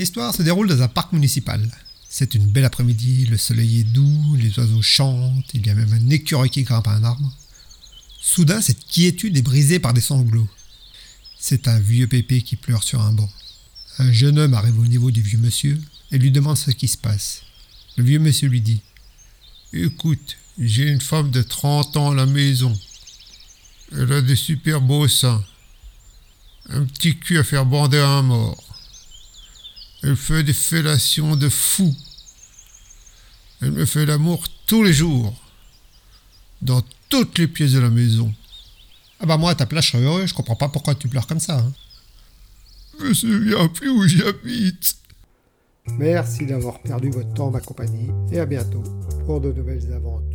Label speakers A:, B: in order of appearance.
A: L'histoire se déroule dans un parc municipal. C'est une belle après-midi, le soleil est doux, les oiseaux chantent, il y a même un écureuil qui grimpe à un arbre. Soudain, cette quiétude est brisée par des sanglots. C'est un vieux pépé qui pleure sur un banc. Un jeune homme arrive au niveau du vieux monsieur et lui demande ce qui se passe. Le vieux monsieur lui dit Écoute, j'ai une femme de 30 ans à la maison. Elle a des super beaux seins. Un petit cul à faire bander à un mort. Elle fait des fellations de fou. Elle me fait l'amour tous les jours. Dans toutes les pièces de la maison. Ah bah moi, à ta place, je serais heureux. Je comprends pas pourquoi tu pleures comme ça. Hein. Je me souviens plus où j'habite.
B: Merci d'avoir perdu votre temps, ma compagnie, et à bientôt pour de nouvelles aventures.